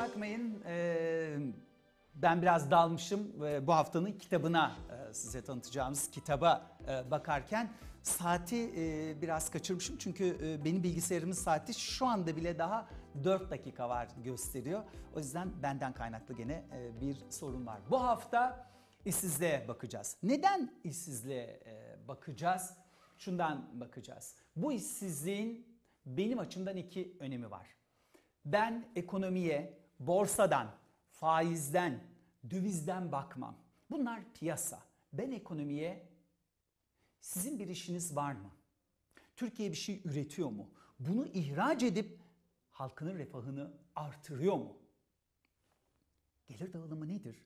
bakmayın. Ben biraz dalmışım. Ee, bu haftanın kitabına size tanıtacağımız kitaba bakarken saati biraz kaçırmışım. Çünkü benim bilgisayarımın saati şu anda bile daha 4 dakika var gösteriyor. O yüzden benden kaynaklı gene bir sorun var. Bu hafta işsizliğe bakacağız. Neden işsizliğe bakacağız? Şundan bakacağız. Bu işsizliğin benim açımdan iki önemi var. Ben ekonomiye borsadan, faizden, dövizden bakmam. Bunlar piyasa. Ben ekonomiye sizin bir işiniz var mı? Türkiye bir şey üretiyor mu? Bunu ihraç edip halkının refahını artırıyor mu? Gelir dağılımı nedir?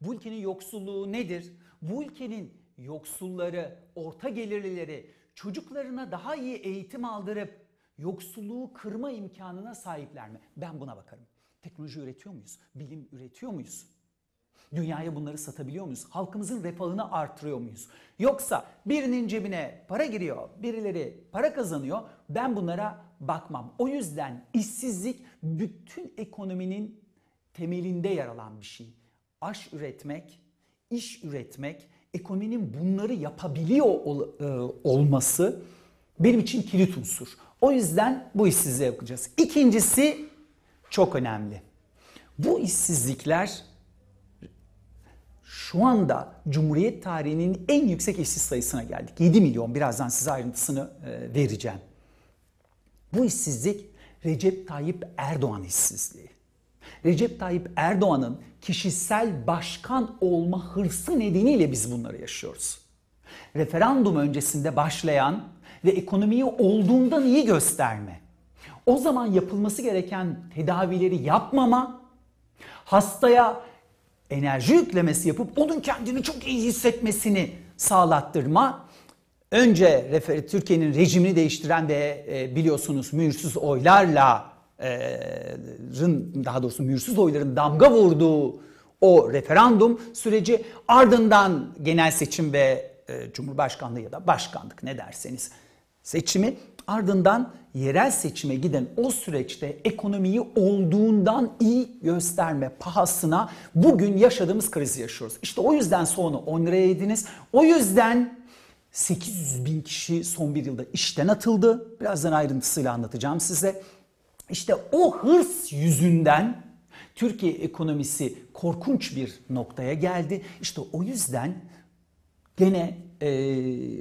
Bu ülkenin yoksulluğu nedir? Bu ülkenin yoksulları, orta gelirlileri çocuklarına daha iyi eğitim aldırıp yoksulluğu kırma imkanına sahipler mi? Ben buna bakarım. Teknoloji üretiyor muyuz? Bilim üretiyor muyuz? Dünyaya bunları satabiliyor muyuz? Halkımızın refahını artırıyor muyuz? Yoksa birinin cebine para giriyor, birileri para kazanıyor. Ben bunlara bakmam. O yüzden işsizlik bütün ekonominin temelinde yer alan bir şey. Aş üretmek, iş üretmek, ekonominin bunları yapabiliyor ol, e, olması benim için kilit unsur. O yüzden bu işsizliğe bakacağız. İkincisi çok önemli. Bu işsizlikler şu anda Cumhuriyet tarihinin en yüksek işsiz sayısına geldik. 7 milyon birazdan size ayrıntısını e, vereceğim. Bu işsizlik Recep Tayyip Erdoğan işsizliği. Recep Tayyip Erdoğan'ın kişisel başkan olma hırsı nedeniyle biz bunları yaşıyoruz. Referandum öncesinde başlayan ve ekonomiyi olduğundan iyi gösterme. O zaman yapılması gereken tedavileri yapmama, hastaya enerji yüklemesi yapıp onun kendini çok iyi hissetmesini sağlattırma. Önce Türkiye'nin rejimini değiştiren ve e, biliyorsunuz mühürsüz oylarla daha doğrusu mühürsüz oyların damga vurduğu o referandum süreci ardından genel seçim ve e, cumhurbaşkanlığı ya da başkanlık ne derseniz seçimi ardından yerel seçime giden o süreçte ekonomiyi olduğundan iyi gösterme pahasına bugün yaşadığımız krizi yaşıyoruz. İşte o yüzden soğunu 10 liraya yediniz. O yüzden 800 bin kişi son bir yılda işten atıldı. Birazdan ayrıntısıyla anlatacağım size. İşte o hırs yüzünden Türkiye ekonomisi korkunç bir noktaya geldi. İşte o yüzden gene e,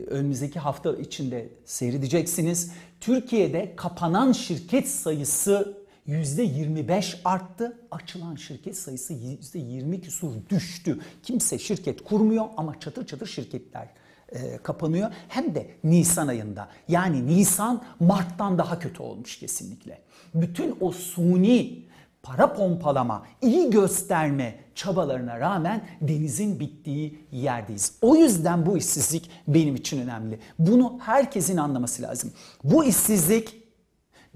önümüzdeki hafta içinde seyredeceksiniz. Türkiye'de kapanan şirket sayısı %25 arttı. Açılan şirket sayısı %20 küsur düştü. Kimse şirket kurmuyor ama çatır çatır şirketler e, kapanıyor. Hem de Nisan ayında. Yani Nisan Mart'tan daha kötü olmuş kesinlikle. Bütün o suni para pompalama, iyi gösterme çabalarına rağmen denizin bittiği yerdeyiz. O yüzden bu işsizlik benim için önemli. Bunu herkesin anlaması lazım. Bu işsizlik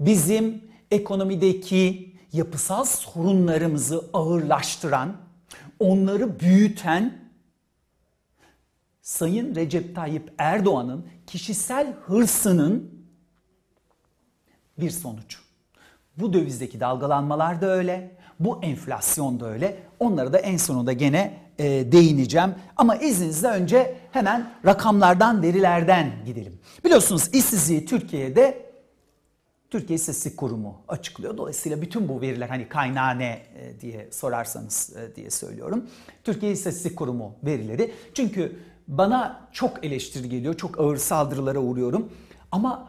bizim ekonomideki yapısal sorunlarımızı ağırlaştıran, onları büyüten Sayın Recep Tayyip Erdoğan'ın kişisel hırsının bir sonucu. Bu dövizdeki dalgalanmalar da öyle, bu enflasyon da öyle. Onlara da en sonunda gene e, değineceğim. Ama izninizle önce hemen rakamlardan, verilerden gidelim. Biliyorsunuz işsizliği Türkiye'de Türkiye İstatistik Kurumu açıklıyor. Dolayısıyla bütün bu veriler hani kaynağı ne e, diye sorarsanız e, diye söylüyorum. Türkiye İstatistik Kurumu verileri. Çünkü bana çok eleştiri geliyor, çok ağır saldırılara uğruyorum. Ama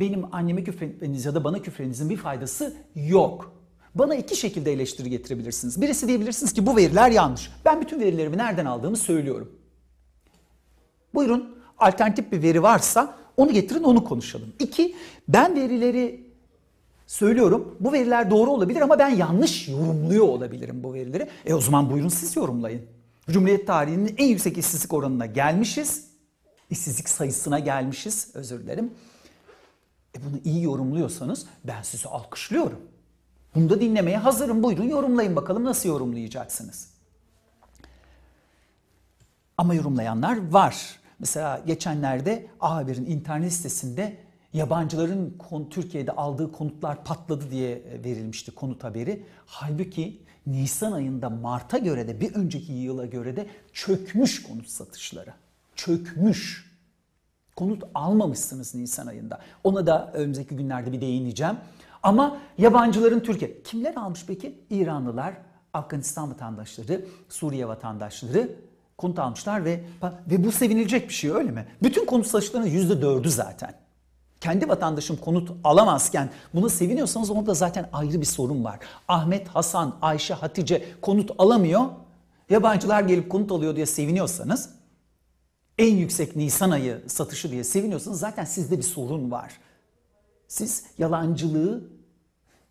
benim anneme küfretmeniz ya da bana küfrenizin bir faydası yok. Bana iki şekilde eleştiri getirebilirsiniz. Birisi diyebilirsiniz ki bu veriler yanlış. Ben bütün verilerimi nereden aldığımı söylüyorum. Buyurun alternatif bir veri varsa onu getirin onu konuşalım. İki, ben verileri söylüyorum. Bu veriler doğru olabilir ama ben yanlış yorumluyor olabilirim bu verileri. E o zaman buyurun siz yorumlayın. Cumhuriyet tarihinin en yüksek işsizlik oranına gelmişiz. İşsizlik sayısına gelmişiz özür dilerim. E bunu iyi yorumluyorsanız ben sizi alkışlıyorum. Bunu da dinlemeye hazırım. Buyurun yorumlayın bakalım nasıl yorumlayacaksınız. Ama yorumlayanlar var. Mesela geçenlerde A1'in internet sitesinde yabancıların Türkiye'de aldığı konutlar patladı diye e, verilmişti konut haberi. Halbuki Nisan ayında Mart'a göre de bir önceki yıla göre de çökmüş konut satışları. Çökmüş. Konut almamışsınız Nisan ayında. Ona da önümüzdeki günlerde bir değineceğim. Ama yabancıların Türkiye. Kimler almış peki? İranlılar, Afganistan vatandaşları, Suriye vatandaşları konut almışlar ve ve bu sevinilecek bir şey öyle mi? Bütün konut satışlarının %4'ü zaten. Kendi vatandaşım konut alamazken buna seviniyorsanız onda zaten ayrı bir sorun var. Ahmet, Hasan, Ayşe, Hatice konut alamıyor. Yabancılar gelip konut alıyor diye seviniyorsanız en yüksek Nisan ayı satışı diye seviniyorsanız zaten sizde bir sorun var. Siz yalancılığı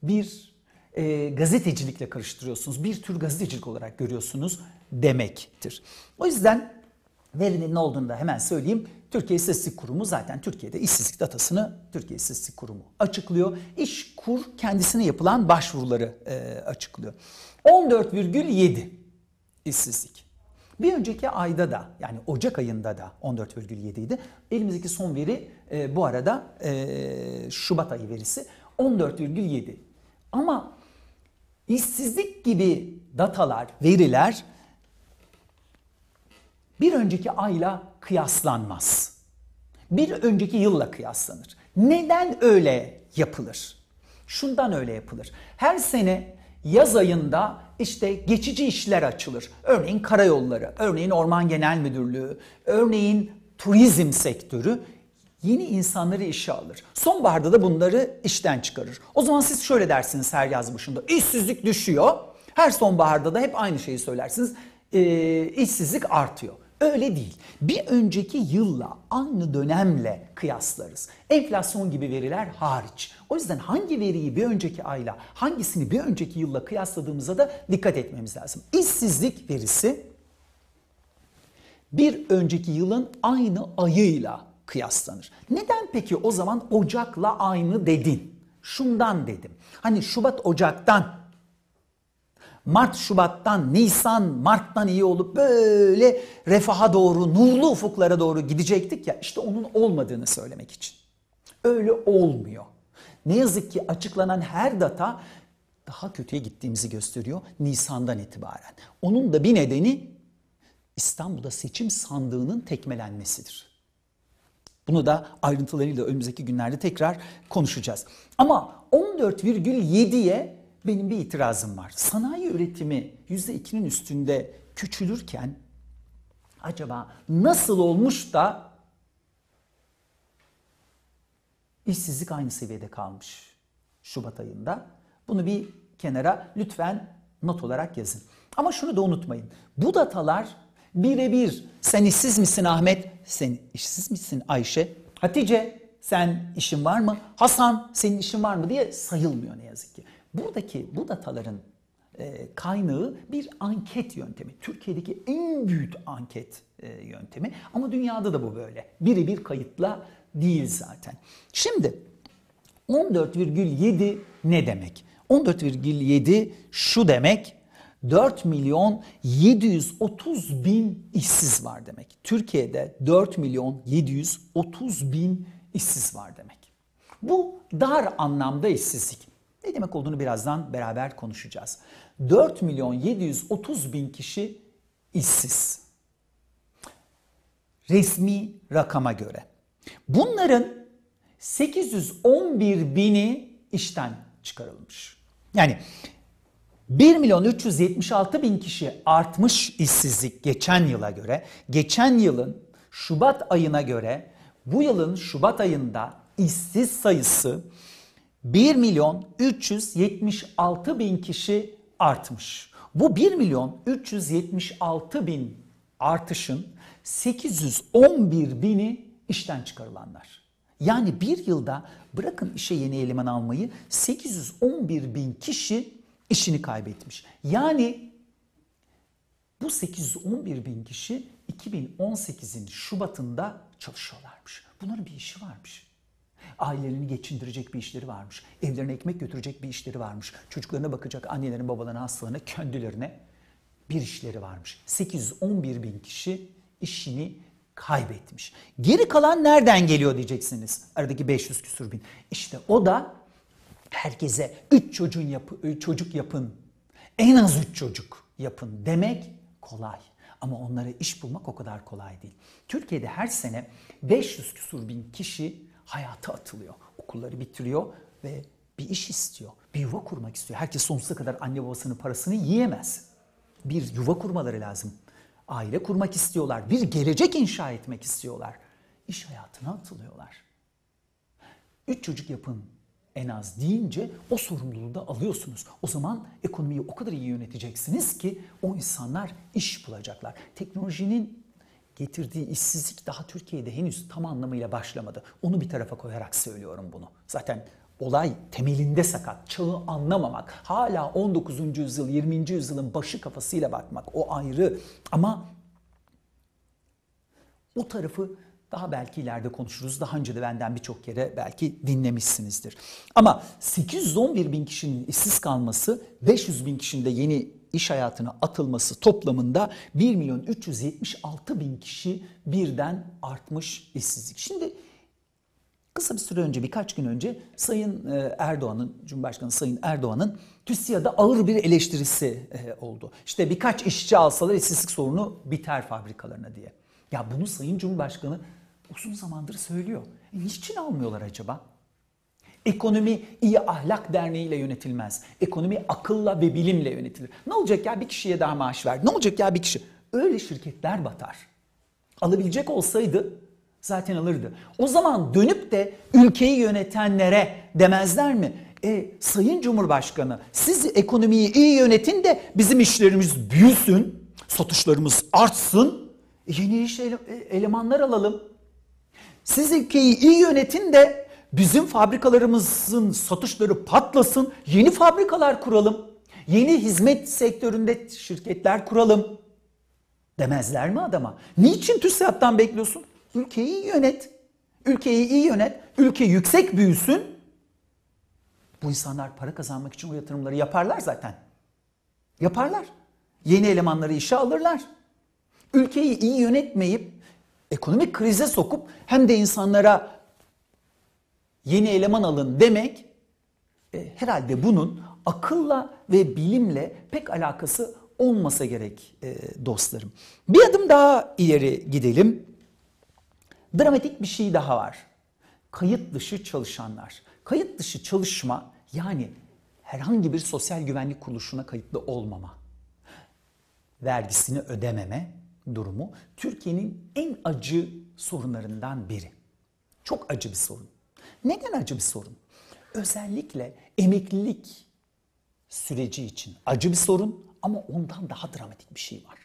bir e, gazetecilikle karıştırıyorsunuz. Bir tür gazetecilik olarak görüyorsunuz demektir. O yüzden verinin ne olduğunu da hemen söyleyeyim. Türkiye İstatistik Kurumu zaten Türkiye'de işsizlik datasını Türkiye İstatistik Kurumu açıklıyor. İş kur kendisine yapılan başvuruları e, açıklıyor. 14,7 işsizlik. Bir önceki ayda da yani Ocak ayında da 14,7 idi. Elimizdeki son veri e, bu arada e, Şubat ayı verisi 14,7. Ama işsizlik gibi datalar, veriler bir önceki ayla kıyaslanmaz. Bir önceki yılla kıyaslanır. Neden öyle yapılır? Şundan öyle yapılır. Her sene yaz ayında işte geçici işler açılır. Örneğin karayolları, örneğin Orman Genel Müdürlüğü, örneğin turizm sektörü yeni insanları işe alır. Sonbaharda da bunları işten çıkarır. O zaman siz şöyle dersiniz her yaz başında. İşsizlik düşüyor. Her sonbaharda da hep aynı şeyi söylersiniz. E, işsizlik artıyor. Öyle değil. Bir önceki yılla, aynı dönemle kıyaslarız. Enflasyon gibi veriler hariç. O yüzden hangi veriyi bir önceki ayla, hangisini bir önceki yılla kıyasladığımıza da dikkat etmemiz lazım. İşsizlik verisi bir önceki yılın aynı ayıyla kıyaslanır. Neden peki o zaman Ocak'la aynı dedin? Şundan dedim. Hani Şubat Ocak'tan Mart Şubat'tan, Nisan Mart'tan iyi olup böyle refaha doğru, nurlu ufuklara doğru gidecektik ya işte onun olmadığını söylemek için. Öyle olmuyor. Ne yazık ki açıklanan her data daha kötüye gittiğimizi gösteriyor Nisan'dan itibaren. Onun da bir nedeni İstanbul'da seçim sandığının tekmelenmesidir. Bunu da ayrıntılarıyla önümüzdeki günlerde tekrar konuşacağız. Ama 14,7'ye benim bir itirazım var. Sanayi üretimi %2'nin üstünde küçülürken acaba nasıl olmuş da işsizlik aynı seviyede kalmış Şubat ayında? Bunu bir kenara lütfen not olarak yazın. Ama şunu da unutmayın. Bu datalar birebir sen işsiz misin Ahmet? Sen işsiz misin Ayşe? Hatice sen işin var mı? Hasan senin işin var mı diye sayılmıyor ne yazık ki. Buradaki bu dataların e, kaynağı bir anket yöntemi. Türkiye'deki en büyük anket e, yöntemi ama dünyada da bu böyle. Biri bir kayıtla değil zaten. Şimdi 14,7 ne demek? 14,7 şu demek 4 milyon 730 bin işsiz var demek. Türkiye'de 4 milyon 730 bin işsiz var demek. Bu dar anlamda işsizlik. Ne demek olduğunu birazdan beraber konuşacağız. 4 milyon 730 bin kişi işsiz. Resmi rakama göre. Bunların 811 bini işten çıkarılmış. Yani 1 milyon 376 bin kişi artmış işsizlik geçen yıla göre. Geçen yılın Şubat ayına göre bu yılın Şubat ayında işsiz sayısı 1 milyon 376 bin kişi artmış. Bu 1 milyon 376 bin artışın 811 bini işten çıkarılanlar. Yani bir yılda bırakın işe yeni eleman almayı 811 bin kişi işini kaybetmiş. Yani bu 811 bin kişi 2018'in Şubat'ında çalışıyorlarmış. Bunların bir işi varmış. Ailelerini geçindirecek bir işleri varmış. Evlerine ekmek götürecek bir işleri varmış. Çocuklarına bakacak annelerin babalarına hastalarına kendilerine bir işleri varmış. 811 bin kişi işini kaybetmiş. Geri kalan nereden geliyor diyeceksiniz. Aradaki 500 küsur bin. İşte o da herkese 3 çocuğun yapı, çocuk yapın. En az 3 çocuk yapın demek kolay. Ama onlara iş bulmak o kadar kolay değil. Türkiye'de her sene 500 küsur bin kişi hayata atılıyor. Okulları bitiriyor ve bir iş istiyor. Bir yuva kurmak istiyor. Herkes sonsuza kadar anne babasının parasını yiyemez. Bir yuva kurmaları lazım. Aile kurmak istiyorlar. Bir gelecek inşa etmek istiyorlar. İş hayatına atılıyorlar. Üç çocuk yapın en az deyince o sorumluluğu da alıyorsunuz. O zaman ekonomiyi o kadar iyi yöneteceksiniz ki o insanlar iş bulacaklar. Teknolojinin getirdiği işsizlik daha Türkiye'de henüz tam anlamıyla başlamadı. Onu bir tarafa koyarak söylüyorum bunu. Zaten olay temelinde sakat. Çağı anlamamak. Hala 19. yüzyıl, 20. yüzyılın başı kafasıyla bakmak. O ayrı. Ama o tarafı daha belki ileride konuşuruz. Daha önce de benden birçok kere belki dinlemişsinizdir. Ama 811 bin kişinin işsiz kalması, 500 bin kişinin de yeni iş hayatına atılması toplamında 1 milyon 376 bin kişi birden artmış işsizlik. Şimdi kısa bir süre önce birkaç gün önce Sayın e, Erdoğan'ın, Cumhurbaşkanı Sayın Erdoğan'ın TÜSİAD'a ağır bir eleştirisi e, oldu. İşte birkaç işçi alsalar işsizlik sorunu biter fabrikalarına diye. Ya bunu Sayın Cumhurbaşkanı uzun zamandır söylüyor. E, niçin almıyorlar acaba? Ekonomi iyi ahlak derneğiyle yönetilmez. Ekonomi akılla ve bilimle yönetilir. Ne olacak ya bir kişiye daha maaş ver. Ne olacak ya bir kişi. Öyle şirketler batar. Alabilecek olsaydı zaten alırdı. O zaman dönüp de ülkeyi yönetenlere demezler mi? E, Sayın Cumhurbaşkanı siz ekonomiyi iyi yönetin de bizim işlerimiz büyüsün, satışlarımız artsın, yeni iş elemanlar alalım. Siz ülkeyi iyi yönetin de bizim fabrikalarımızın satışları patlasın, yeni fabrikalar kuralım. Yeni hizmet sektöründe şirketler kuralım. Demezler mi adama? Niçin TÜSİAD'dan bekliyorsun? Ülkeyi iyi yönet. Ülkeyi iyi yönet. Ülke yüksek büyüsün. Bu insanlar para kazanmak için o yatırımları yaparlar zaten. Yaparlar. Yeni elemanları işe alırlar. Ülkeyi iyi yönetmeyip ekonomik krize sokup hem de insanlara yeni eleman alın demek e, herhalde bunun akılla ve bilimle pek alakası olmasa gerek e, dostlarım. Bir adım daha ileri gidelim. Dramatik bir şey daha var. Kayıt dışı çalışanlar. Kayıt dışı çalışma yani herhangi bir sosyal güvenlik kuruluşuna kayıtlı olmama, vergisini ödememe durumu Türkiye'nin en acı sorunlarından biri. Çok acı bir sorun. Neden acı bir sorun? Özellikle emeklilik süreci için acı bir sorun ama ondan daha dramatik bir şey var.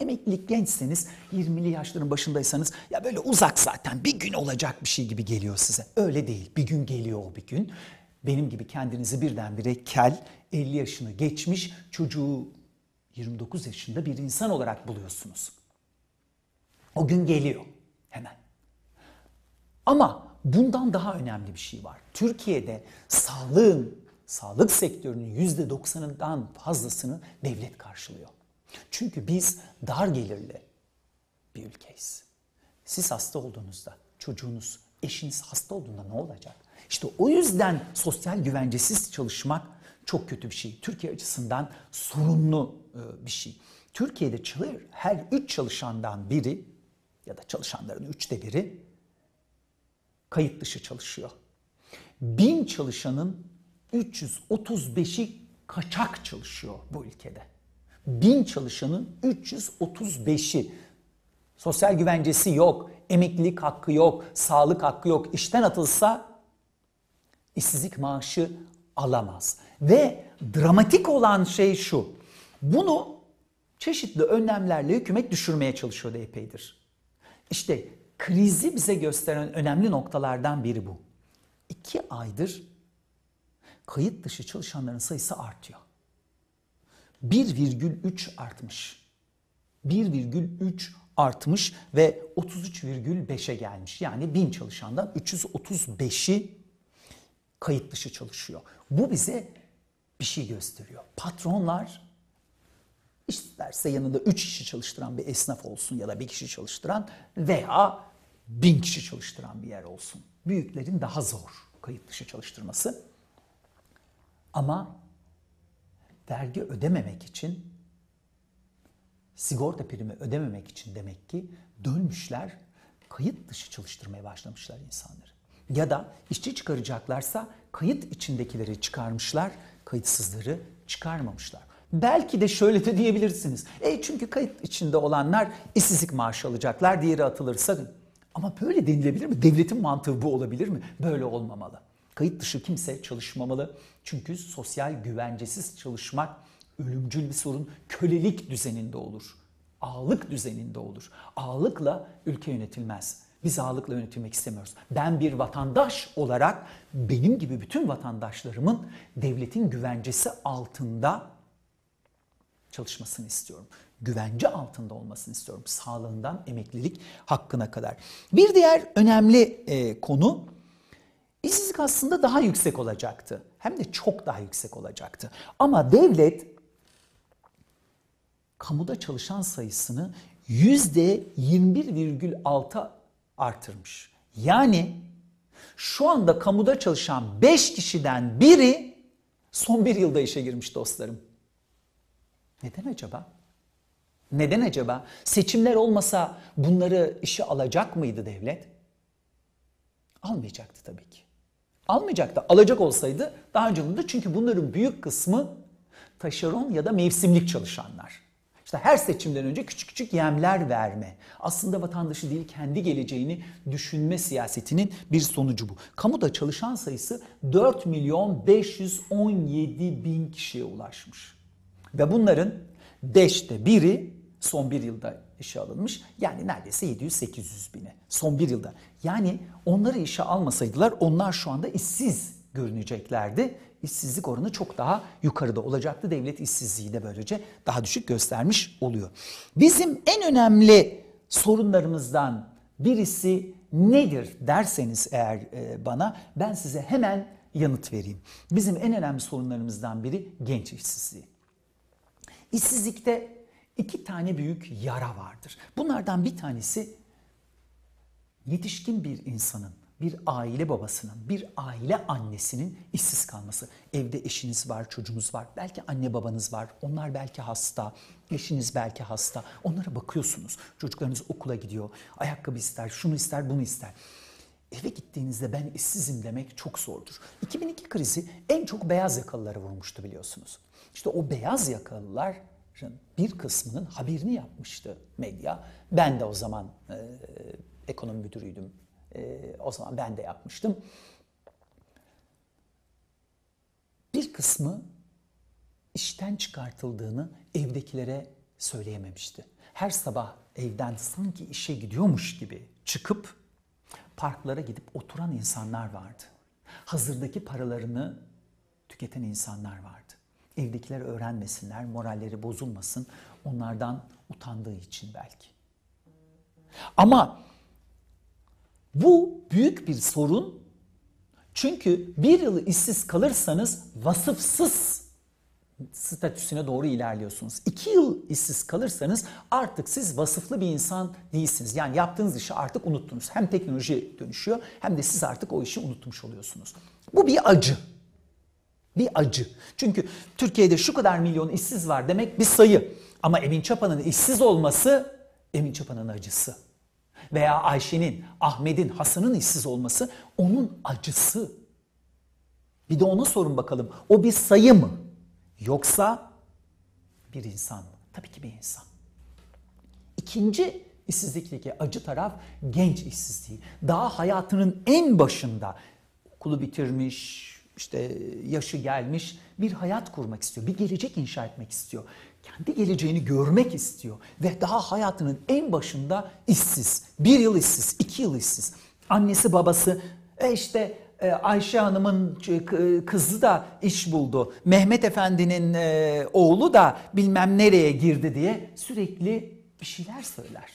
Emeklilik gençseniz 20'li yaşların başındaysanız ya böyle uzak zaten bir gün olacak bir şey gibi geliyor size. Öyle değil. Bir gün geliyor o bir gün. Benim gibi kendinizi birdenbire kel, 50 yaşını geçmiş çocuğu 29 yaşında bir insan olarak buluyorsunuz. O gün geliyor hemen. Ama bundan daha önemli bir şey var. Türkiye'de sağlığın, sağlık sektörünün %90'ından fazlasını devlet karşılıyor. Çünkü biz dar gelirli bir ülkeyiz. Siz hasta olduğunuzda, çocuğunuz, eşiniz hasta olduğunda ne olacak? İşte o yüzden sosyal güvencesiz çalışmak çok kötü bir şey. Türkiye açısından sorunlu e, bir şey. Türkiye'de her üç çalışandan biri ya da çalışanların üçte biri kayıt dışı çalışıyor. Bin çalışanın 335'i kaçak çalışıyor bu ülkede. Bin çalışanın 335'i sosyal güvencesi yok, emeklilik hakkı yok, sağlık hakkı yok. İşten atılsa işsizlik maaşı alamaz. Ve dramatik olan şey şu. Bunu çeşitli önlemlerle hükümet düşürmeye çalışıyor da epeydir. İşte krizi bize gösteren önemli noktalardan biri bu. İki aydır kayıt dışı çalışanların sayısı artıyor. 1,3 artmış. 1,3 artmış ve 33,5'e gelmiş. Yani 1000 çalışandan 335'i kayıt dışı çalışıyor. Bu bize bir şey gösteriyor. Patronlar İsterse yanında 3 kişi çalıştıran bir esnaf olsun ya da bir kişi çalıştıran veya bin kişi çalıştıran bir yer olsun. Büyüklerin daha zor kayıt dışı çalıştırması. Ama vergi ödememek için, sigorta primi ödememek için demek ki dönmüşler kayıt dışı çalıştırmaya başlamışlar insanları. Ya da işçi çıkaracaklarsa kayıt içindekileri çıkarmışlar, kayıtsızları çıkarmamışlar. Belki de şöyle de diyebilirsiniz. E çünkü kayıt içinde olanlar işsizlik maaşı alacaklar, diğeri atılırsa. Ama böyle denilebilir mi? Devletin mantığı bu olabilir mi? Böyle olmamalı. Kayıt dışı kimse çalışmamalı. Çünkü sosyal güvencesiz çalışmak ölümcül bir sorun. Kölelik düzeninde olur. Ağlık düzeninde olur. Ağlıkla ülke yönetilmez. Biz ağlıkla yönetilmek istemiyoruz. Ben bir vatandaş olarak benim gibi bütün vatandaşlarımın devletin güvencesi altında çalışmasını istiyorum. Güvence altında olmasını istiyorum. Sağlığından emeklilik hakkına kadar. Bir diğer önemli e, konu işsizlik aslında daha yüksek olacaktı. Hem de çok daha yüksek olacaktı. Ama devlet kamuda çalışan sayısını %21,6 artırmış. Yani şu anda kamuda çalışan 5 kişiden biri son bir yılda işe girmiş dostlarım. Neden acaba? Neden acaba? Seçimler olmasa bunları işe alacak mıydı devlet? Almayacaktı tabii ki. Almayacaktı. Alacak olsaydı daha önce bulundu. Çünkü bunların büyük kısmı taşeron ya da mevsimlik çalışanlar. İşte her seçimden önce küçük küçük yemler verme. Aslında vatandaşı değil kendi geleceğini düşünme siyasetinin bir sonucu bu. Kamuda çalışan sayısı 4 milyon 517 bin kişiye ulaşmış. Ve bunların 5'te biri son bir yılda işe alınmış. Yani neredeyse 700-800 bine son bir yılda. Yani onları işe almasaydılar onlar şu anda işsiz görüneceklerdi. İşsizlik oranı çok daha yukarıda olacaktı. Devlet işsizliği de böylece daha düşük göstermiş oluyor. Bizim en önemli sorunlarımızdan birisi nedir derseniz eğer e, bana ben size hemen yanıt vereyim. Bizim en önemli sorunlarımızdan biri genç işsizliği. İşsizlikte iki tane büyük yara vardır. Bunlardan bir tanesi yetişkin bir insanın, bir aile babasının, bir aile annesinin işsiz kalması. Evde eşiniz var, çocuğunuz var, belki anne babanız var, onlar belki hasta, eşiniz belki hasta. Onlara bakıyorsunuz. Çocuklarınız okula gidiyor, ayakkabı ister, şunu ister, bunu ister. Eve gittiğinizde ben işsizim demek çok zordur. 2002 krizi en çok beyaz yakalıları vurmuştu biliyorsunuz. İşte o beyaz yakalıların bir kısmının haberini yapmıştı medya. Ben de o zaman e, ekonomi müdürüydüm. E, o zaman ben de yapmıştım. Bir kısmı işten çıkartıldığını evdekilere söyleyememişti. Her sabah evden sanki işe gidiyormuş gibi çıkıp parklara gidip oturan insanlar vardı. Hazırdaki paralarını tüketen insanlar vardı. Evdekiler öğrenmesinler, moralleri bozulmasın. Onlardan utandığı için belki. Ama bu büyük bir sorun. Çünkü bir yıl işsiz kalırsanız vasıfsız statüsüne doğru ilerliyorsunuz. İki yıl işsiz kalırsanız artık siz vasıflı bir insan değilsiniz. Yani yaptığınız işi artık unuttunuz. Hem teknoloji dönüşüyor hem de siz artık o işi unutmuş oluyorsunuz. Bu bir acı. Bir acı. Çünkü Türkiye'de şu kadar milyon işsiz var demek bir sayı. Ama Emin Çapa'nın işsiz olması Emin Çapa'nın acısı. Veya Ayşe'nin, Ahmet'in, Hasan'ın işsiz olması onun acısı. Bir de ona sorun bakalım. O bir sayı mı? Yoksa bir insan mı? Tabii ki bir insan. İkinci işsizlikteki acı taraf genç işsizliği. Daha hayatının en başında okulu bitirmiş, işte yaşı gelmiş bir hayat kurmak istiyor. Bir gelecek inşa etmek istiyor. Kendi geleceğini görmek istiyor. Ve daha hayatının en başında işsiz. Bir yıl işsiz, iki yıl işsiz. Annesi babası e işte e, Ayşe Hanım'ın kızı da iş buldu. Mehmet Efendi'nin e, oğlu da bilmem nereye girdi diye sürekli bir şeyler söyler.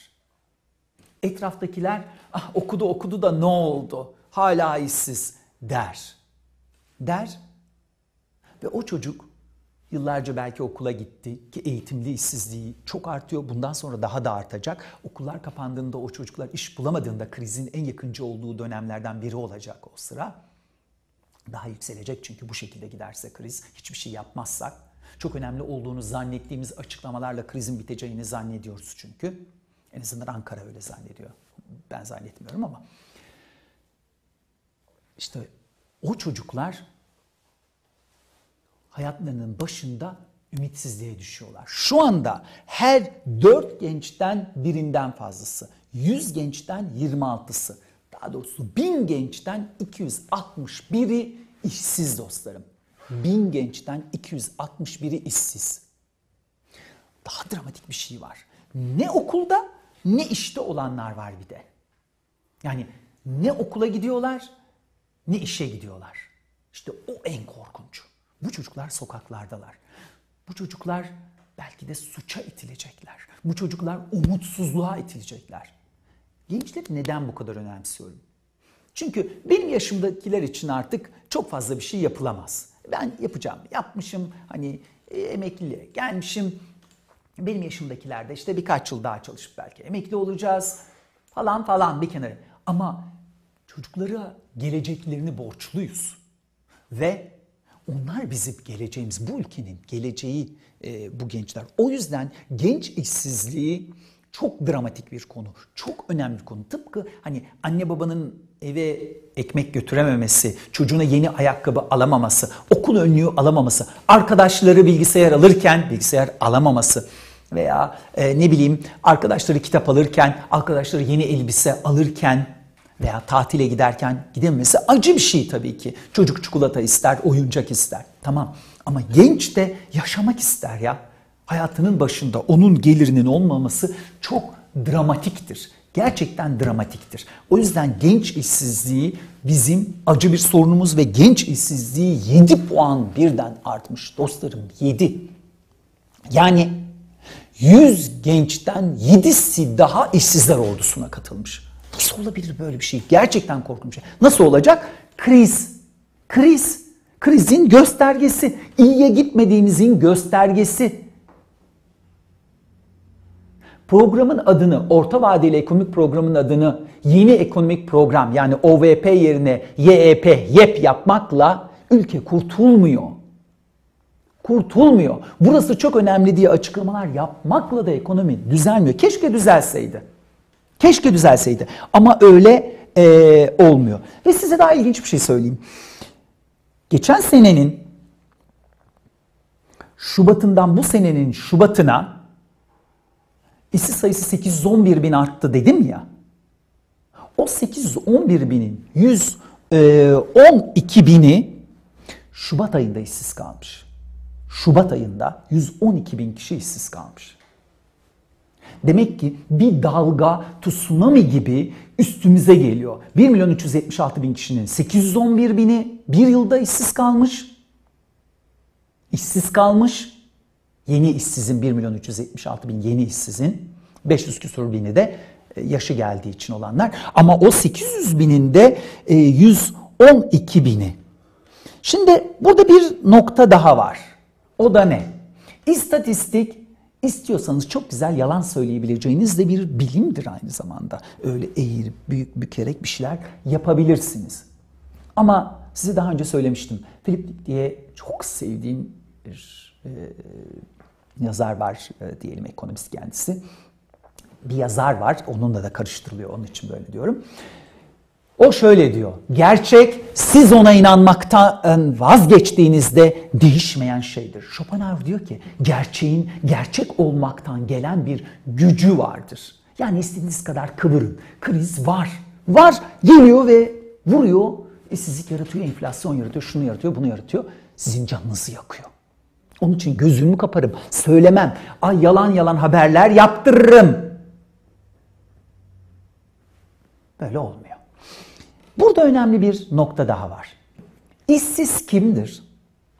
Etraftakiler ah, okudu okudu da ne oldu? Hala işsiz der. Der ve o çocuk Yıllarca belki okula gitti ki eğitimli işsizliği çok artıyor. Bundan sonra daha da artacak. Okullar kapandığında o çocuklar iş bulamadığında krizin en yakıncı olduğu dönemlerden biri olacak o sıra. Daha yükselecek çünkü bu şekilde giderse kriz hiçbir şey yapmazsak çok önemli olduğunu zannettiğimiz açıklamalarla krizin biteceğini zannediyoruz çünkü. En azından Ankara öyle zannediyor. Ben zannetmiyorum ama. İşte o çocuklar hayatlarının başında ümitsizliğe düşüyorlar. Şu anda her dört gençten birinden fazlası, 100 gençten 26'sı, daha doğrusu 1000 gençten 261'i işsiz dostlarım. 1000 gençten 261'i işsiz. Daha dramatik bir şey var. Ne okulda ne işte olanlar var bir de. Yani ne okula gidiyorlar ne işe gidiyorlar. İşte o en korkunç. Bu çocuklar sokaklardalar. Bu çocuklar belki de suça itilecekler. Bu çocuklar umutsuzluğa itilecekler. Gençleri neden bu kadar önemsiyorum? Çünkü benim yaşımdakiler için artık çok fazla bir şey yapılamaz. Ben yapacağım, yapmışım hani e, emekliliğe gelmişim. Benim yaşımdakilerde işte birkaç yıl daha çalışıp belki emekli olacağız falan falan bir kenara. Ama çocuklara geleceklerini borçluyuz. Ve onlar bizim geleceğimiz, bu ülkenin geleceği e, bu gençler. O yüzden genç işsizliği çok dramatik bir konu. Çok önemli bir konu. Tıpkı hani anne babanın eve ekmek götürememesi, çocuğuna yeni ayakkabı alamaması, okul önlüğü alamaması, arkadaşları bilgisayar alırken bilgisayar alamaması veya e, ne bileyim arkadaşları kitap alırken, arkadaşları yeni elbise alırken veya tatile giderken gidememesi acı bir şey tabii ki. Çocuk çikolata ister, oyuncak ister. Tamam ama genç de yaşamak ister ya. Hayatının başında onun gelirinin olmaması çok dramatiktir. Gerçekten dramatiktir. O yüzden genç işsizliği bizim acı bir sorunumuz ve genç işsizliği 7 puan birden artmış dostlarım 7. Yani 100 gençten 7'si daha işsizler ordusuna katılmış. Nasıl olabilir böyle bir şey? Gerçekten korkunç. Şey. Nasıl olacak? Kriz. Kriz. Krizin göstergesi. İyiye gitmediğimizin göstergesi. Programın adını, orta vadeli ekonomik programın adını yeni ekonomik program yani OVP yerine YEP, YEP yapmakla ülke kurtulmuyor. Kurtulmuyor. Burası çok önemli diye açıklamalar yapmakla da ekonomi düzelmiyor. Keşke düzelseydi. Keşke düzelseydi. Ama öyle e, olmuyor. Ve size daha ilginç bir şey söyleyeyim. Geçen senenin Şubat'ından bu senenin Şubat'ına işsiz sayısı 811 bin arttı dedim ya. O 811 binin 112 bini Şubat ayında işsiz kalmış. Şubat ayında 112 bin kişi işsiz kalmış. Demek ki bir dalga tsunami gibi üstümüze geliyor. 1 milyon 376 bin kişinin 811 bini bir yılda işsiz kalmış. İşsiz kalmış. Yeni işsizin 1 milyon 376 bin yeni işsizin 500 küsur bini de e, yaşı geldiği için olanlar. Ama o 800 binin de 112 e, bini. Şimdi burada bir nokta daha var. O da ne? İstatistik İstiyorsanız çok güzel yalan söyleyebileceğiniz de bir bilimdir aynı zamanda. Öyle eğir, büyük bükerek bir şeyler yapabilirsiniz. Ama size daha önce söylemiştim. Philip Dick diye çok sevdiğim bir e, yazar var e, diyelim ekonomist kendisi. Bir yazar var, onunla da karıştırılıyor onun için böyle diyorum. O şöyle diyor. Gerçek siz ona inanmaktan vazgeçtiğinizde değişmeyen şeydir. Schopenhauer diyor ki gerçeğin gerçek olmaktan gelen bir gücü vardır. Yani istediğiniz kadar kıvırın. Kriz var. Var. Geliyor ve vuruyor. İşsizlik yaratıyor, enflasyon yaratıyor, şunu yaratıyor, bunu yaratıyor. Sizin canınızı yakıyor. Onun için gözümü kaparım. Söylemem. Ay yalan yalan haberler yaptırırım. Böyle olmuyor. Burada önemli bir nokta daha var. İşsiz kimdir?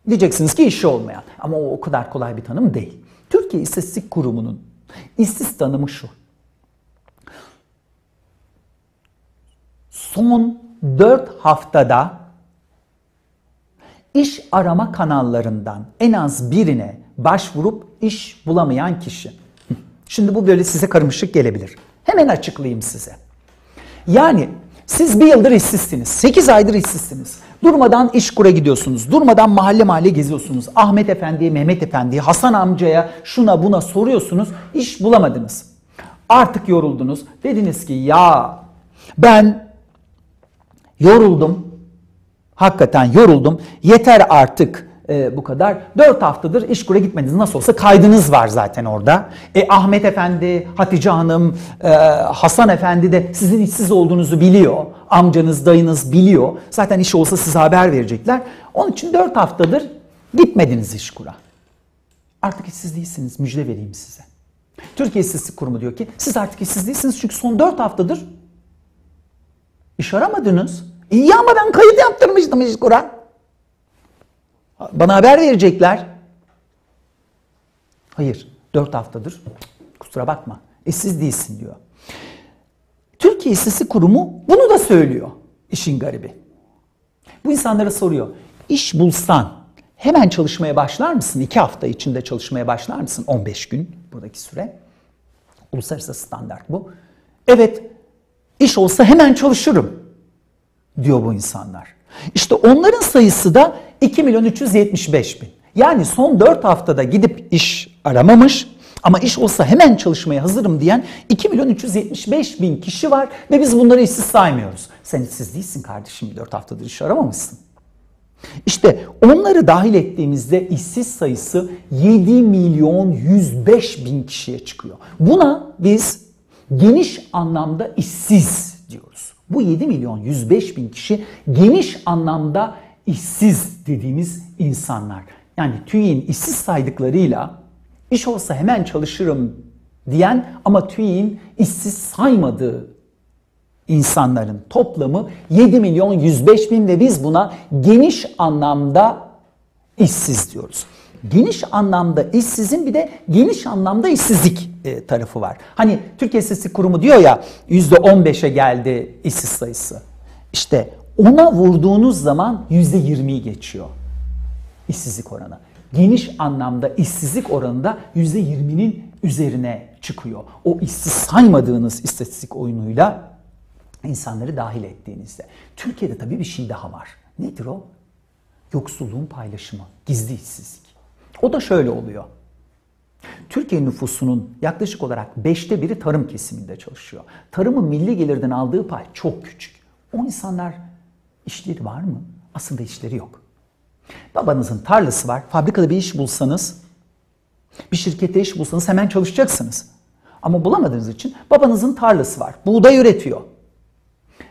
Diyeceksiniz ki işi olmayan. Ama o o kadar kolay bir tanım değil. Türkiye İstatistik Kurumu'nun işsiz tanımı şu. Son 4 haftada iş arama kanallarından en az birine başvurup iş bulamayan kişi. Şimdi bu böyle size karmaşık gelebilir. Hemen açıklayayım size. Yani siz bir yıldır işsizsiniz. 8 aydır işsizsiniz. Durmadan iş kura gidiyorsunuz. Durmadan mahalle mahalle geziyorsunuz. Ahmet Efendi'ye, Mehmet Efendi'ye, Hasan amcaya şuna buna soruyorsunuz. İş bulamadınız. Artık yoruldunuz. Dediniz ki ya ben yoruldum. Hakikaten yoruldum. Yeter artık e, bu kadar. 4 haftadır işkura gitmediniz. Nasıl olsa kaydınız var zaten orada. E, Ahmet Efendi, Hatice Hanım, e, Hasan Efendi de sizin işsiz olduğunuzu biliyor. Amcanız, dayınız biliyor. Zaten iş olsa size haber verecekler. Onun için 4 haftadır gitmediniz işkura. Artık işsiz değilsiniz. Müjde vereyim size. Türkiye İstatistik Kurumu diyor ki siz artık işsiz değilsiniz çünkü son 4 haftadır iş aramadınız. İyi ama ben kayıt yaptırmıştım işkura. Bana haber verecekler. Hayır, 4 haftadır kusura bakma işsiz değilsin diyor. Türkiye İstatistik Kurumu bunu da söylüyor işin garibi. Bu insanlara soruyor. İş bulsan hemen çalışmaya başlar mısın? 2 hafta içinde çalışmaya başlar mısın? 15 gün buradaki süre. Uluslararası standart bu. Evet iş olsa hemen çalışırım diyor bu insanlar. İşte onların sayısı da 2 milyon 375 bin. Yani son 4 haftada gidip iş aramamış ama iş olsa hemen çalışmaya hazırım diyen 2 milyon 375 bin kişi var ve biz bunları işsiz saymıyoruz. Sen işsiz değilsin kardeşim 4 haftadır iş aramamışsın. İşte onları dahil ettiğimizde işsiz sayısı 7 milyon 105 bin kişiye çıkıyor. Buna biz geniş anlamda işsiz diyoruz. Bu 7 milyon 105 bin kişi geniş anlamda işsiz dediğimiz insanlar. Yani TÜİ'nin işsiz saydıklarıyla iş olsa hemen çalışırım diyen ama TÜİ'nin işsiz saymadığı insanların toplamı 7 milyon 105 bin ve biz buna geniş anlamda işsiz diyoruz. Geniş anlamda işsizin bir de geniş anlamda işsizlik e, tarafı var. Hani Türkiye İstatistik Kurumu diyor ya %15'e geldi işsiz sayısı. İşte ona vurduğunuz zaman %20'yi geçiyor işsizlik oranı. Geniş anlamda işsizlik oranında %20'nin üzerine çıkıyor. O işsiz saymadığınız istatistik oyunuyla insanları dahil ettiğinizde. Türkiye'de tabii bir şey daha var. Nedir o? Yoksulluğun paylaşımı, gizli işsizlik. O da şöyle oluyor. Türkiye nüfusunun yaklaşık olarak beşte biri tarım kesiminde çalışıyor. Tarımın milli gelirden aldığı pay çok küçük. O insanlar işleri var mı? Aslında işleri yok. Babanızın tarlası var. Fabrikada bir iş bulsanız, bir şirkette iş bulsanız hemen çalışacaksınız. Ama bulamadığınız için babanızın tarlası var. Buğday üretiyor.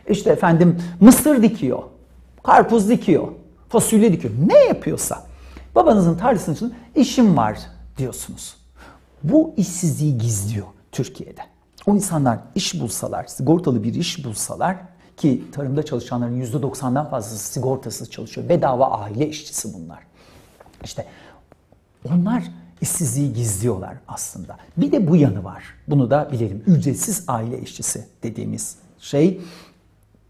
İşte efendim mısır dikiyor, karpuz dikiyor, fasulye dikiyor. Ne yapıyorsa babanızın tarlasının için işim var diyorsunuz. Bu işsizliği gizliyor Türkiye'de. O insanlar iş bulsalar, sigortalı bir iş bulsalar ki tarımda çalışanların %90'dan fazlası sigortasız çalışıyor. Bedava aile işçisi bunlar. İşte onlar işsizliği gizliyorlar aslında. Bir de bu yanı var. Bunu da bilelim. Ücretsiz aile işçisi dediğimiz şey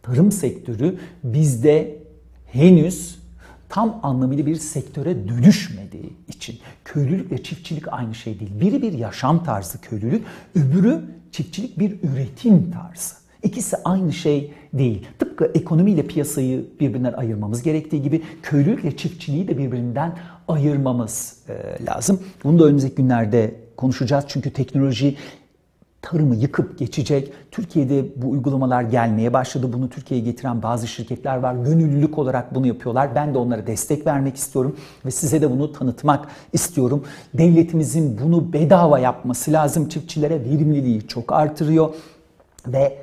tarım sektörü bizde henüz tam anlamıyla bir sektöre dönüşmediği için köylülükle çiftçilik aynı şey değil. Biri bir yaşam tarzı köylülük, öbürü çiftçilik bir üretim tarzı. İkisi aynı şey değil. Tıpkı ekonomiyle piyasayı birbirinden ayırmamız gerektiği gibi köylülükle çiftçiliği de birbirinden ayırmamız e, lazım. Bunu da önümüzdeki günlerde konuşacağız. Çünkü teknoloji tarımı yıkıp geçecek. Türkiye'de bu uygulamalar gelmeye başladı. Bunu Türkiye'ye getiren bazı şirketler var. Gönüllülük olarak bunu yapıyorlar. Ben de onlara destek vermek istiyorum ve size de bunu tanıtmak istiyorum. Devletimizin bunu bedava yapması lazım. Çiftçilere verimliliği çok artırıyor ve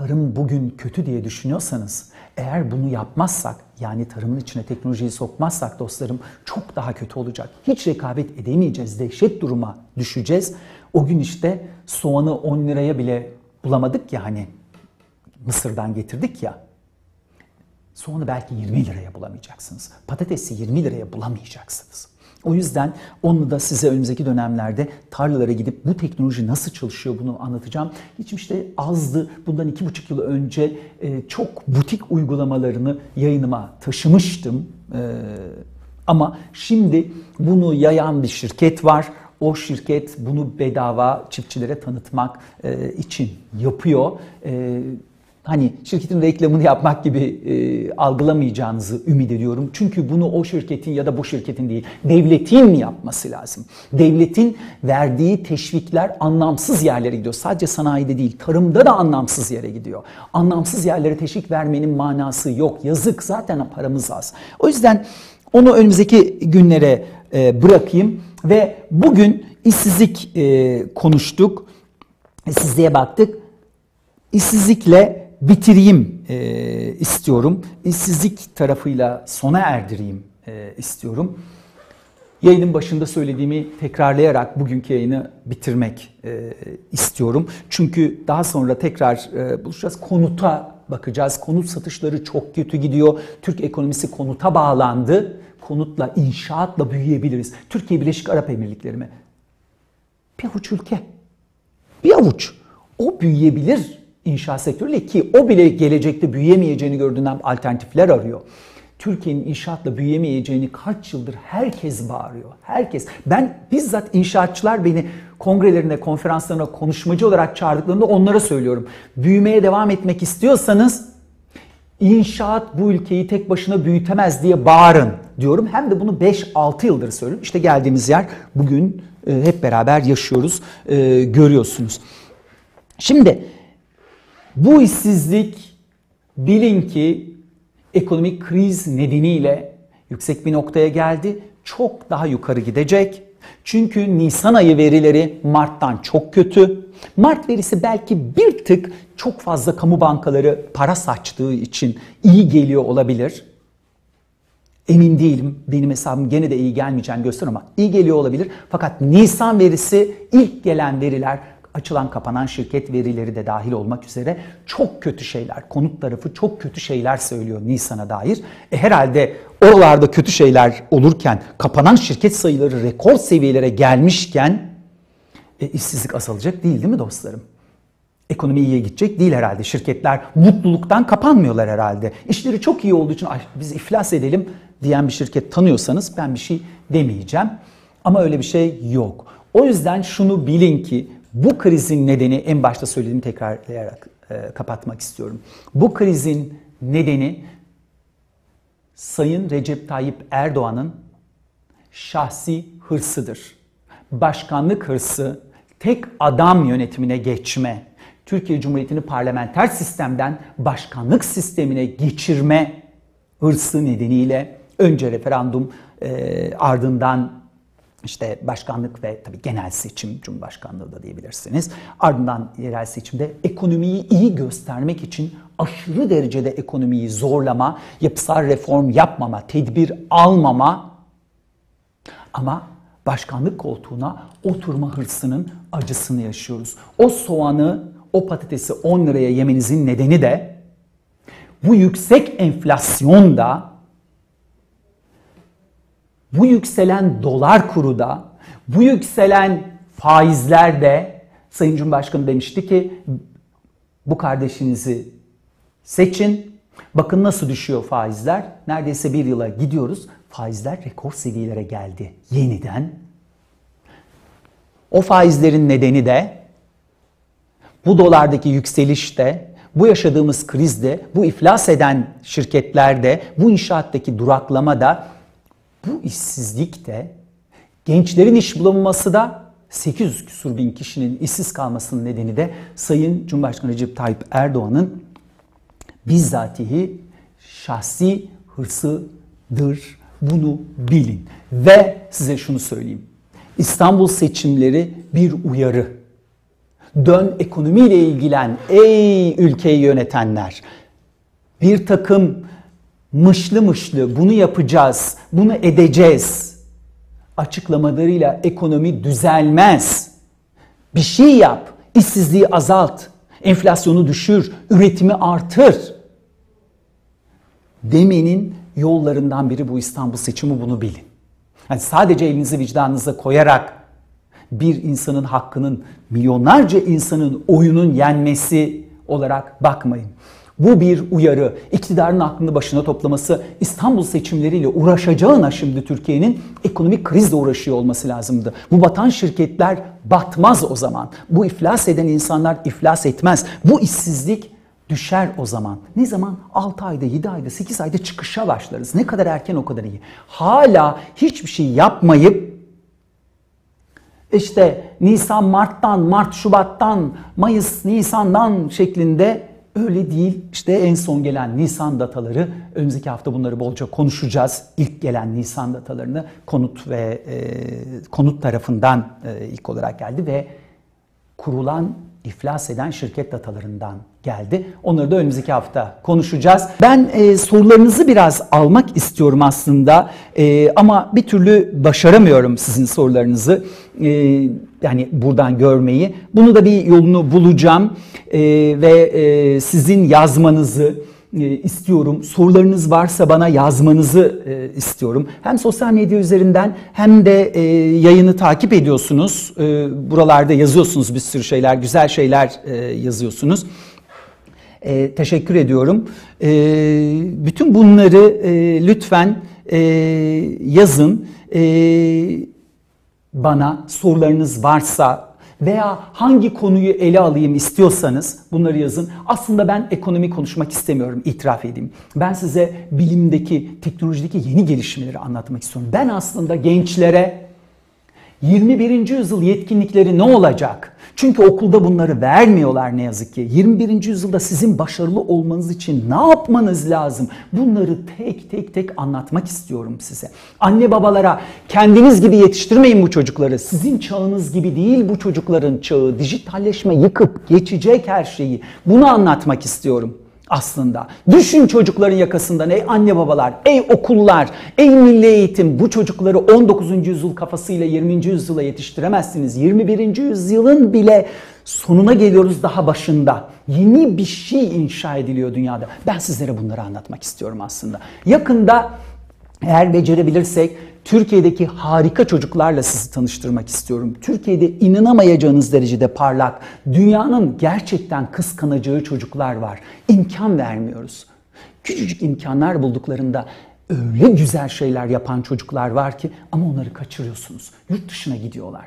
tarım bugün kötü diye düşünüyorsanız eğer bunu yapmazsak yani tarımın içine teknolojiyi sokmazsak dostlarım çok daha kötü olacak. Hiç rekabet edemeyeceğiz. Dehşet duruma düşeceğiz. O gün işte soğanı 10 liraya bile bulamadık ya hani Mısır'dan getirdik ya. Soğanı belki 20 liraya bulamayacaksınız. Patatesi 20 liraya bulamayacaksınız. O yüzden onu da size önümüzdeki dönemlerde tarlalara gidip bu teknoloji nasıl çalışıyor bunu anlatacağım. Geçmişte azdı. Bundan iki buçuk yıl önce e, çok butik uygulamalarını yayınıma taşımıştım. E, ama şimdi bunu yayan bir şirket var. O şirket bunu bedava çiftçilere tanıtmak e, için yapıyor. Hani şirketin reklamını yapmak gibi e, algılamayacağınızı ümit ediyorum. Çünkü bunu o şirketin ya da bu şirketin değil, devletin yapması lazım. Devletin verdiği teşvikler anlamsız yerlere gidiyor. Sadece sanayide değil, tarımda da anlamsız yere gidiyor. Anlamsız yerlere teşvik vermenin manası yok. Yazık zaten paramız az. O yüzden onu önümüzdeki günlere e, bırakayım ve bugün işsizlik e, konuştuk. İşsizliğe baktık. İşsizlikle bitireyim e, istiyorum. İşsizlik tarafıyla sona erdireyim e, istiyorum. Yayının başında söylediğimi tekrarlayarak bugünkü yayını bitirmek e, istiyorum. Çünkü daha sonra tekrar e, buluşacağız. Konuta bakacağız. Konut satışları çok kötü gidiyor. Türk ekonomisi konuta bağlandı. Konutla, inşaatla büyüyebiliriz. Türkiye Birleşik Arap Emirlikleri mi? Bir avuç ülke. Bir avuç. O büyüyebilir inşaat sektörüyle ki o bile gelecekte büyüyemeyeceğini gördüğünden alternatifler arıyor. Türkiye'nin inşaatla büyüyemeyeceğini kaç yıldır herkes bağırıyor. Herkes. Ben bizzat inşaatçılar beni kongrelerine, konferanslarına konuşmacı olarak çağırdıklarında onlara söylüyorum. Büyümeye devam etmek istiyorsanız inşaat bu ülkeyi tek başına büyütemez diye bağırın diyorum. Hem de bunu 5-6 yıldır söylüyorum. İşte geldiğimiz yer bugün e, hep beraber yaşıyoruz, e, görüyorsunuz. Şimdi bu işsizlik bilin ki ekonomik kriz nedeniyle yüksek bir noktaya geldi. Çok daha yukarı gidecek. Çünkü Nisan ayı verileri Mart'tan çok kötü. Mart verisi belki bir tık çok fazla kamu bankaları para saçtığı için iyi geliyor olabilir. Emin değilim. Benim hesabım gene de iyi gelmeyeceğini göster ama iyi geliyor olabilir. Fakat Nisan verisi ilk gelen veriler açılan kapanan şirket verileri de dahil olmak üzere çok kötü şeyler, konut tarafı çok kötü şeyler söylüyor Nisan'a dair. E herhalde oralarda kötü şeyler olurken kapanan şirket sayıları rekor seviyelere gelmişken e, işsizlik azalacak değil değil mi dostlarım? Ekonomi iyiye gidecek değil herhalde. Şirketler mutluluktan kapanmıyorlar herhalde. İşleri çok iyi olduğu için biz iflas edelim diyen bir şirket tanıyorsanız ben bir şey demeyeceğim. Ama öyle bir şey yok. O yüzden şunu bilin ki bu krizin nedeni en başta söylediğimi tekrarlayarak e, kapatmak istiyorum. Bu krizin nedeni Sayın Recep Tayyip Erdoğan'ın şahsi hırsıdır. Başkanlık hırsı, tek adam yönetimine geçme, Türkiye Cumhuriyeti'ni parlamenter sistemden başkanlık sistemine geçirme hırsı nedeniyle önce referandum e, ardından işte başkanlık ve tabii genel seçim, cumhurbaşkanlığı da diyebilirsiniz. Ardından yerel seçimde ekonomiyi iyi göstermek için aşırı derecede ekonomiyi zorlama, yapısal reform yapmama, tedbir almama ama başkanlık koltuğuna oturma hırsının acısını yaşıyoruz. O soğanı, o patatesi 10 liraya yemenizin nedeni de bu yüksek enflasyonda bu yükselen dolar kuru da, bu yükselen faizler de Sayın Cumhurbaşkanı demişti ki bu kardeşinizi seçin. Bakın nasıl düşüyor faizler. Neredeyse bir yıla gidiyoruz. Faizler rekor seviyelere geldi yeniden. O faizlerin nedeni de bu dolardaki yükselişte, bu yaşadığımız krizde, bu iflas eden şirketlerde, bu inşaattaki duraklama da bu işsizlik de gençlerin iş bulamaması da 800 küsur bin kişinin işsiz kalmasının nedeni de Sayın Cumhurbaşkanı Recep Tayyip Erdoğan'ın bizzatihi şahsi hırsıdır. Bunu bilin. Ve size şunu söyleyeyim. İstanbul seçimleri bir uyarı. Dön ekonomiyle ilgilen ey ülkeyi yönetenler. Bir takım mışlı mışlı bunu yapacağız, bunu edeceğiz açıklamalarıyla ekonomi düzelmez. Bir şey yap, işsizliği azalt, enflasyonu düşür, üretimi artır. Demenin yollarından biri bu İstanbul seçimi bunu bilin. Yani sadece elinizi vicdanınıza koyarak bir insanın hakkının milyonlarca insanın oyunun yenmesi olarak bakmayın. Bu bir uyarı. İktidarın aklını başına toplaması, İstanbul seçimleriyle uğraşacağına şimdi Türkiye'nin ekonomik krizle uğraşıyor olması lazımdı. Bu batan şirketler batmaz o zaman. Bu iflas eden insanlar iflas etmez. Bu işsizlik düşer o zaman. Ne zaman? 6 ayda, 7 ayda, 8 ayda çıkışa başlarız. Ne kadar erken o kadar iyi. Hala hiçbir şey yapmayıp işte Nisan, Mart'tan, Mart, Şubat'tan, Mayıs, Nisan'dan şeklinde öyle değil. İşte en son gelen Nisan dataları, önümüzdeki hafta bunları bolca konuşacağız. İlk gelen Nisan datalarını konut ve e, konut tarafından e, ilk olarak geldi ve kurulan iflas eden şirket datalarından geldi. Onları da önümüzdeki hafta konuşacağız. Ben e, sorularınızı biraz almak istiyorum aslında e, ama bir türlü başaramıyorum sizin sorularınızı. E, yani buradan görmeyi. Bunu da bir yolunu bulacağım e, ve e, sizin yazmanızı, e, istiyorum. Sorularınız varsa bana yazmanızı e, istiyorum. Hem sosyal medya üzerinden hem de e, yayını takip ediyorsunuz. Buralarda yazıyorsunuz bir sürü şeyler, güzel şeyler yazıyorsunuz. Teşekkür ediyorum. Bütün bunları lütfen yazın. Bana sorularınız varsa veya hangi konuyu ele alayım istiyorsanız bunları yazın. Aslında ben ekonomi konuşmak istemiyorum, itiraf edeyim. Ben size bilimdeki, teknolojideki yeni gelişmeleri anlatmak istiyorum. Ben aslında gençlere 21. yüzyıl yetkinlikleri ne olacak? Çünkü okulda bunları vermiyorlar ne yazık ki. 21. yüzyılda sizin başarılı olmanız için ne yapmanız lazım? Bunları tek tek tek anlatmak istiyorum size. Anne babalara kendiniz gibi yetiştirmeyin bu çocukları. Sizin çağınız gibi değil bu çocukların çağı. Dijitalleşme yıkıp geçecek her şeyi. Bunu anlatmak istiyorum aslında. Düşün çocukların yakasından ey anne babalar, ey okullar, ey milli eğitim. Bu çocukları 19. yüzyıl kafasıyla 20. yüzyıla yetiştiremezsiniz. 21. yüzyılın bile sonuna geliyoruz daha başında. Yeni bir şey inşa ediliyor dünyada. Ben sizlere bunları anlatmak istiyorum aslında. Yakında eğer becerebilirsek Türkiye'deki harika çocuklarla sizi tanıştırmak istiyorum. Türkiye'de inanamayacağınız derecede parlak, dünyanın gerçekten kıskanacağı çocuklar var. İmkan vermiyoruz. Küçücük imkanlar bulduklarında öyle güzel şeyler yapan çocuklar var ki ama onları kaçırıyorsunuz. Yurt dışına gidiyorlar.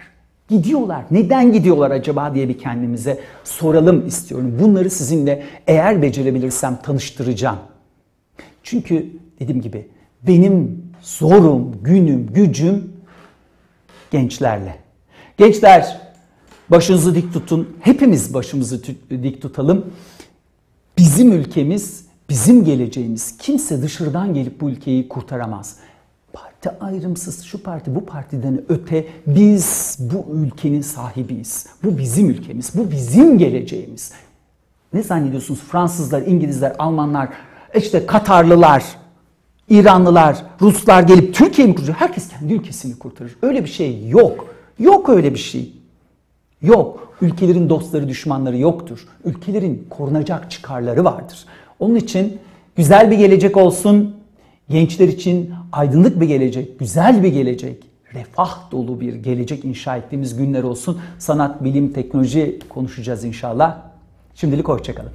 Gidiyorlar. Neden gidiyorlar acaba diye bir kendimize soralım istiyorum. Bunları sizinle eğer becerebilirsem tanıştıracağım. Çünkü dediğim gibi benim zorum, günüm, gücüm gençlerle. Gençler başınızı dik tutun. Hepimiz başımızı dik tutalım. Bizim ülkemiz, bizim geleceğimiz. Kimse dışarıdan gelip bu ülkeyi kurtaramaz. Parti ayrımsız şu parti bu partiden öte biz bu ülkenin sahibiyiz. Bu bizim ülkemiz, bu bizim geleceğimiz. Ne zannediyorsunuz Fransızlar, İngilizler, Almanlar, işte Katarlılar, İranlılar, Ruslar gelip Türkiye'yi mi kurtaracak? Herkes kendi ülkesini kurtarır. Öyle bir şey yok. Yok öyle bir şey. Yok. Ülkelerin dostları, düşmanları yoktur. Ülkelerin korunacak çıkarları vardır. Onun için güzel bir gelecek olsun. Gençler için aydınlık bir gelecek, güzel bir gelecek, refah dolu bir gelecek inşa ettiğimiz günler olsun. Sanat, bilim, teknoloji konuşacağız inşallah. Şimdilik hoşçakalın.